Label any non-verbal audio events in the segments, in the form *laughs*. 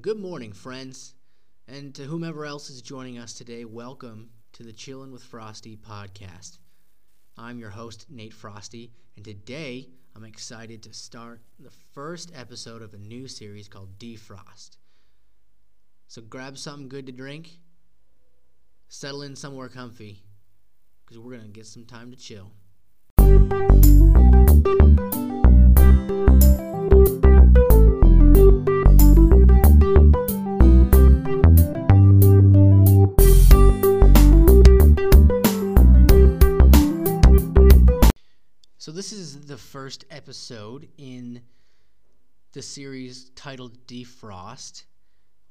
Good morning, friends. And to whomever else is joining us today, welcome to the Chillin' with Frosty podcast. I'm your host, Nate Frosty, and today I'm excited to start the first episode of a new series called Defrost. So grab something good to drink, settle in somewhere comfy, because we're going to get some time to chill. First episode in the series titled Defrost,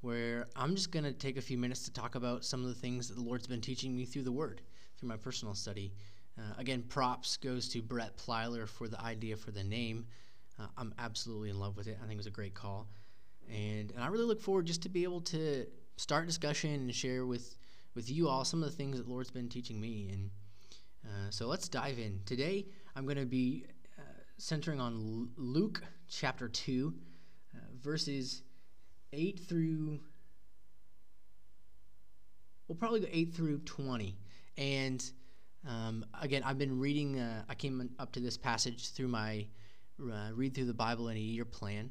where I'm just going to take a few minutes to talk about some of the things that the Lord's been teaching me through the Word, through my personal study. Uh, again, props goes to Brett Plyler for the idea for the name. Uh, I'm absolutely in love with it. I think it was a great call. And, and I really look forward just to be able to start discussion and share with, with you all some of the things that the Lord's been teaching me. And uh, so let's dive in. Today, I'm going to be centering on Luke chapter 2, uh, verses 8 through, we'll probably go 8 through 20. And um, again, I've been reading, uh, I came up to this passage through my uh, read through the Bible in a year plan.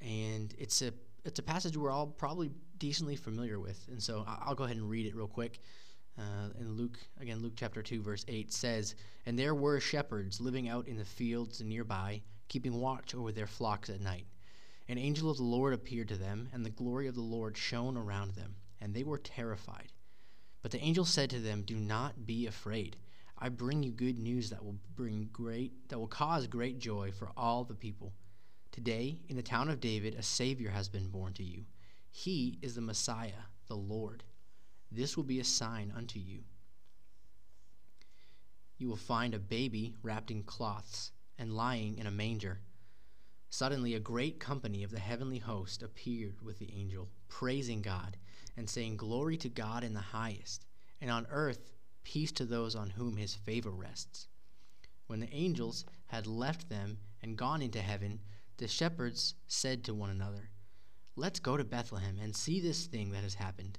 And it's a, it's a passage we're all probably decently familiar with. And so I'll go ahead and read it real quick uh, in Luke, again, Luke chapter 2, verse 8 says, And there were shepherds living out in the fields nearby, keeping watch over their flocks at night. An angel of the Lord appeared to them, and the glory of the Lord shone around them, and they were terrified. But the angel said to them, Do not be afraid. I bring you good news that will bring great that will cause great joy for all the people. Today, in the town of David, a Savior has been born to you. He is the Messiah, the Lord. This will be a sign unto you. You will find a baby wrapped in cloths and lying in a manger. Suddenly, a great company of the heavenly host appeared with the angel, praising God and saying, Glory to God in the highest, and on earth peace to those on whom his favor rests. When the angels had left them and gone into heaven, the shepherds said to one another, Let's go to Bethlehem and see this thing that has happened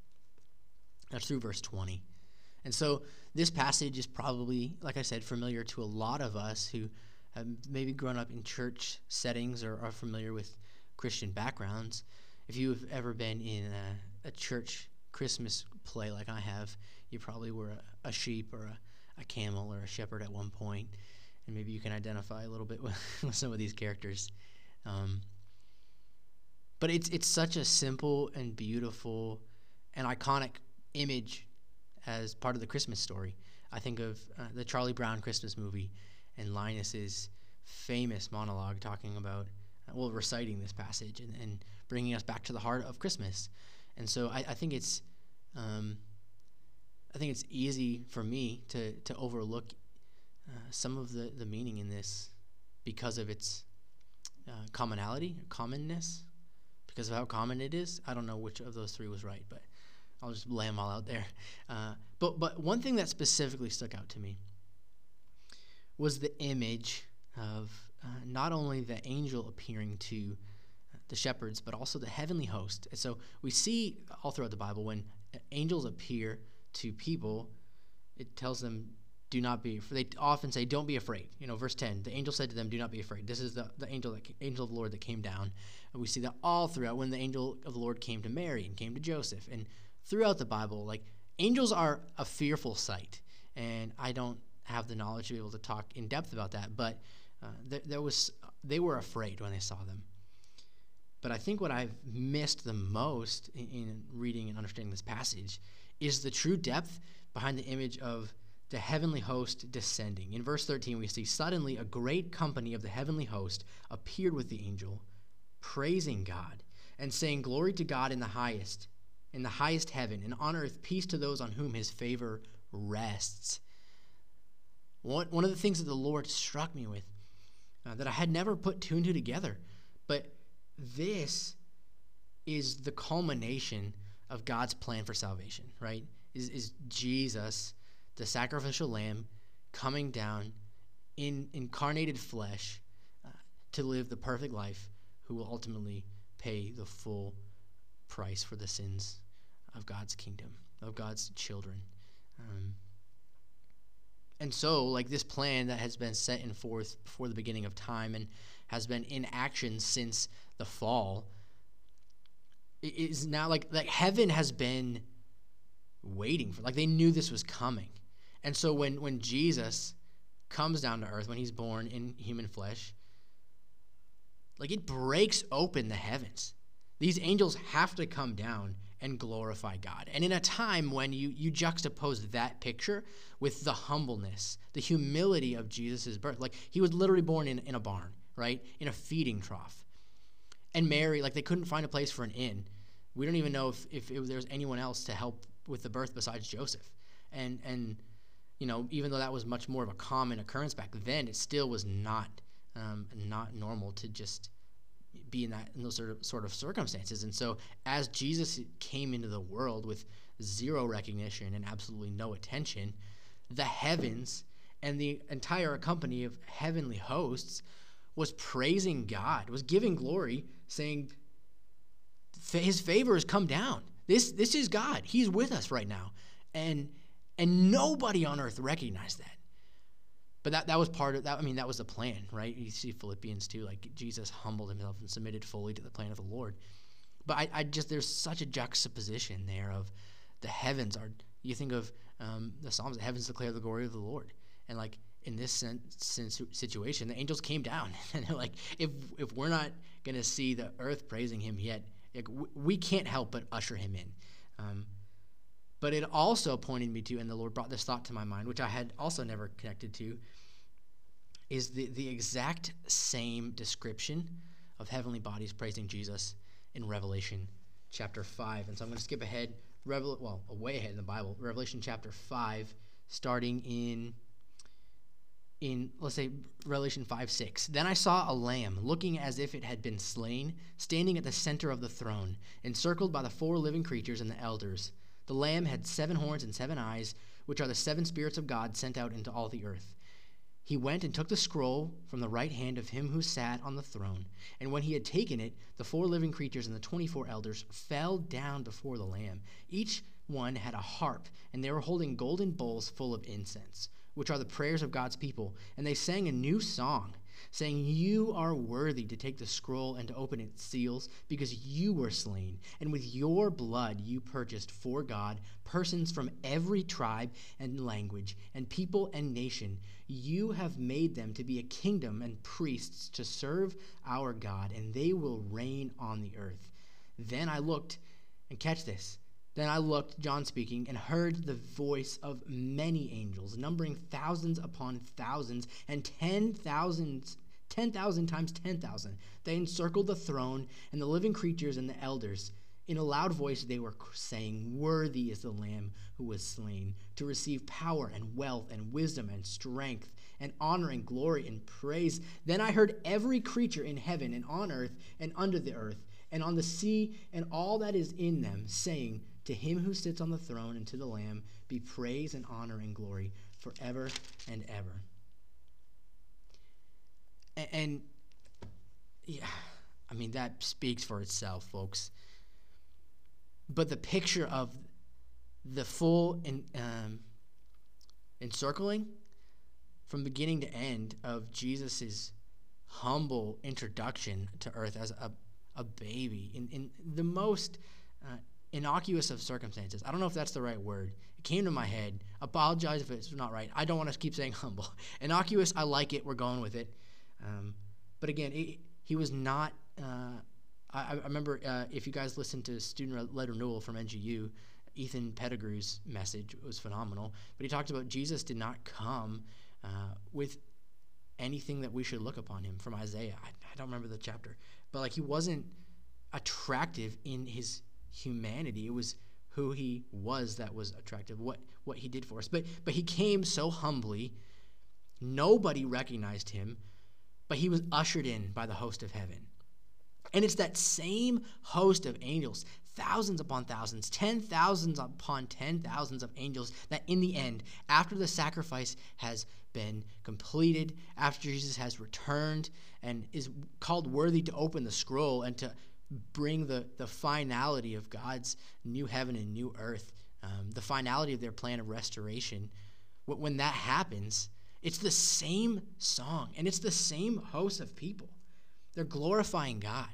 That's through verse 20. And so this passage is probably, like I said, familiar to a lot of us who have maybe grown up in church settings or are familiar with Christian backgrounds. If you've ever been in a, a church Christmas play like I have, you probably were a, a sheep or a, a, camel or a shepherd at one point, and maybe you can identify a little bit *laughs* with, with some of these characters. Um, but it's it's such a simple and beautiful and iconic image as part of the Christmas story. I think of uh, the Charlie Brown Christmas movie and Linus's famous monologue talking about, uh, well, reciting this passage and, and, bringing us back to the heart of Christmas. And so I, I think it's, um, I think it's easy for me to to overlook uh, some of the the meaning in this because of its uh, commonality, commonness, because of how common it is. I don't know which of those three was right, but I'll just lay them all out there. Uh, but but one thing that specifically stuck out to me was the image of uh, not only the angel appearing to the shepherds, but also the heavenly host. And so we see all throughout the Bible when angels appear to people, it tells them, "Do not be." Afraid. They often say, "Don't be afraid." You know, verse ten: the angel said to them, "Do not be afraid." This is the, the angel that angel of the Lord that came down, and we see that all throughout when the angel of the Lord came to Mary and came to Joseph and throughout the Bible, like angels are a fearful sight, and I don't have the knowledge to be able to talk in depth about that. But uh, there, there was they were afraid when they saw them. But I think what I've missed the most in, in reading and understanding this passage is the true depth behind the image of the heavenly host descending. In verse 13, we see suddenly a great company of the heavenly host appeared with the angel, praising God and saying, Glory to God in the highest, in the highest heaven, and on earth peace to those on whom his favor rests. One, one of the things that the Lord struck me with uh, that I had never put two and two together, but this is the culmination of God's plan for salvation, right? Is, is Jesus, the sacrificial lamb, coming down in incarnated flesh uh, to live the perfect life, who will ultimately pay the full price for the sins of God's kingdom, of God's children. Um, and so, like this plan that has been set in forth before the beginning of time and has been in action since the fall, is now like like heaven has been waiting for like they knew this was coming. And so when when Jesus comes down to earth, when he's born in human flesh, like it breaks open the heavens. These angels have to come down and glorify God. And in a time when you, you juxtapose that picture with the humbleness, the humility of Jesus' birth, like he was literally born in, in a barn, right? In a feeding trough. And Mary, like they couldn't find a place for an inn. We don't even know if, if it, there was anyone else to help with the birth besides Joseph. And, and, you know, even though that was much more of a common occurrence back then, it still was not, um, not normal to just be in that in those sort of sort of circumstances. And so as Jesus came into the world with zero recognition and absolutely no attention, the heavens and the entire company of heavenly hosts was praising God, was giving glory, saying his favor has come down. This this is God. He's with us right now. And and nobody on earth recognized that. But that, that was part of that. I mean, that was the plan, right? You see Philippians two, like Jesus humbled himself and submitted fully to the plan of the Lord. But I, I just, there's such a juxtaposition there of the heavens are, you think of um, the Psalms, the heavens declare the glory of the Lord. And like in this sense, situation, the angels came down *laughs* and they're like, if, if we're not going to see the earth praising him yet, like, we can't help but usher him in. Um, but it also pointed me to, and the Lord brought this thought to my mind, which I had also never connected to, is the, the exact same description of heavenly bodies praising Jesus in Revelation chapter 5. And so I'm going to skip ahead, Revel- well, way ahead in the Bible, Revelation chapter 5, starting in in let's say revelation 5 6 then i saw a lamb looking as if it had been slain standing at the center of the throne encircled by the four living creatures and the elders the Lamb had seven horns and seven eyes, which are the seven spirits of God sent out into all the earth. He went and took the scroll from the right hand of him who sat on the throne. And when he had taken it, the four living creatures and the twenty four elders fell down before the Lamb. Each one had a harp, and they were holding golden bowls full of incense, which are the prayers of God's people. And they sang a new song saying, You are worthy to take the scroll and to open its seals, because you were slain, and with your blood you purchased for God persons from every tribe and language, and people and nation. You have made them to be a kingdom and priests to serve our God, and they will reign on the earth. Then I looked, and catch this. Then I looked, John speaking, and heard the voice of many angels, numbering thousands upon thousands, and ten thousands, ten thousand times ten thousand. They encircled the throne and the living creatures and the elders. In a loud voice, they were saying, Worthy is the Lamb who was slain to receive power and wealth and wisdom and strength and honor and glory and praise. Then I heard every creature in heaven and on earth and under the earth and on the sea and all that is in them, saying, to him who sits on the throne and to the Lamb be praise and honor and glory forever and ever. And, and yeah, I mean, that speaks for itself, folks. But the picture of the full in, um, encircling from beginning to end of Jesus' humble introduction to earth as a, a baby in, in the most innocuous of circumstances. I don't know if that's the right word. It came to my head. Apologize if it's not right. I don't want to keep saying *laughs* humble. Innocuous, I like it. We're going with it. Um, but again, it, he was not. Uh, I, I, remember uh, if you guys listened to student led renewal from NGU, Ethan Pettigrew's message was phenomenal. But he talked about Jesus did not come uh, with anything that we should look upon him from Isaiah. I, I don't remember the chapter, but like he wasn't attractive in his humanity. It was who he was that was attractive, what what he did for us. But but he came so humbly, nobody recognized him, but he was ushered in by the host of heaven. And it's that same host of angels, thousands upon thousands, ten thousands upon ten thousands of angels, that in the end, after the sacrifice has been completed, after Jesus has returned and is called worthy to open the scroll and to bring the, the finality of God's new heaven and new earth, um, the finality of their plan of restoration, when that happens, it's the same song and it's the same host of people. They're glorifying God.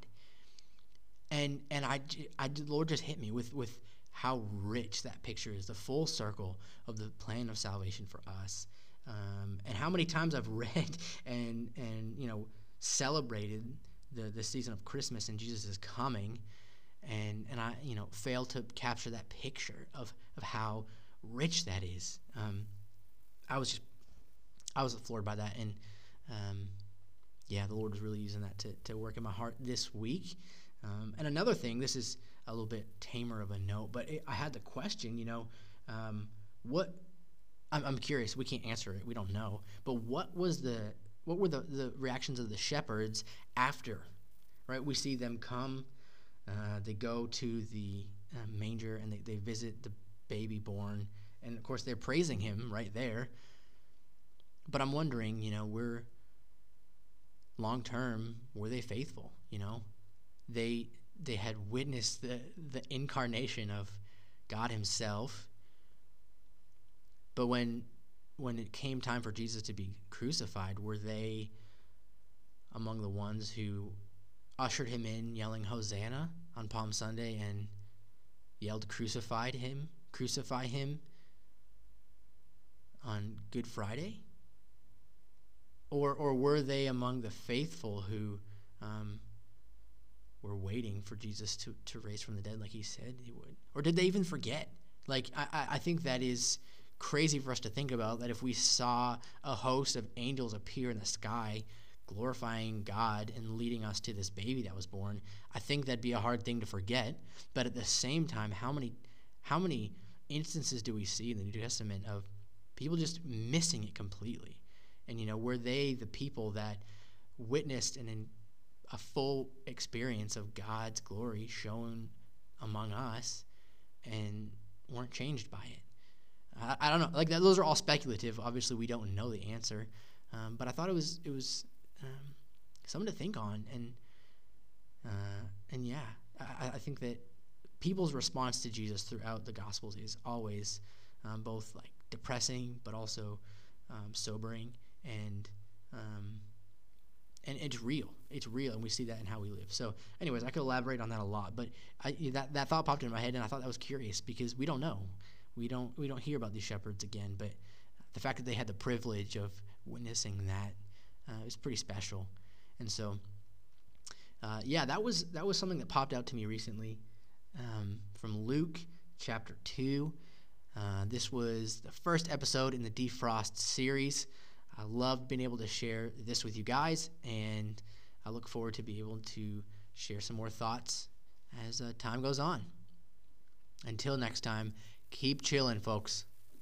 And and I, I Lord just hit me with with how rich that picture is, the full circle of the plan of salvation for us. Um, and how many times I've *laughs* read and and you know celebrated the, the season of Christmas and Jesus is coming, and and I you know fail to capture that picture of of how rich that is. Um, I was just I was floored by that, and um, yeah, the Lord was really using that to to work in my heart this week. Um, and another thing, this is a little bit tamer of a note, but it, I had the question, you know, um, what I'm, I'm curious. We can't answer it. We don't know. But what was the what were the, the reactions of the shepherds after? Right, we see them come. Uh, they go to the uh, manger and they, they visit the baby born, and of course they're praising him right there. But I'm wondering, you know, we're long term, were they faithful? You know, they they had witnessed the the incarnation of God Himself. But when when it came time for Jesus to be crucified, were they among the ones who ushered him in yelling Hosanna on Palm Sunday and yelled crucified him, crucify him on Good Friday? Or, or were they among the faithful who um, were waiting for Jesus to, to raise from the dead like he said he would? Or did they even forget? Like, I, I think that is crazy for us to think about that if we saw a host of angels appear in the sky glorifying God and leading us to this baby that was born, I think that'd be a hard thing to forget. But at the same time, how many how many instances do we see in the New Testament of people just missing it completely? And you know, were they the people that witnessed an a full experience of God's glory shown among us and weren't changed by it. I, I don't know. Like that, those are all speculative. Obviously, we don't know the answer, um, but I thought it was it was um, something to think on, and uh, and yeah, I, I, think that people's response to Jesus throughout the Gospels is always um, both like depressing, but also um, sobering and um, and it's real. It's real, and we see that in how we live. So, anyways, I could elaborate on that a lot, but I, that that thought popped in my head, and I thought that was curious because we don't know. We don't we don't hear about these shepherds again, but the fact that they had the privilege of witnessing that uh, is pretty special. And so, uh, yeah, that was that was something that popped out to me recently um, from Luke chapter two. Uh, this was the first episode in the Defrost series. I love being able to share this with you guys, and I look forward to be able to share some more thoughts as uh, time goes on. Until next time, keep chilling, folks.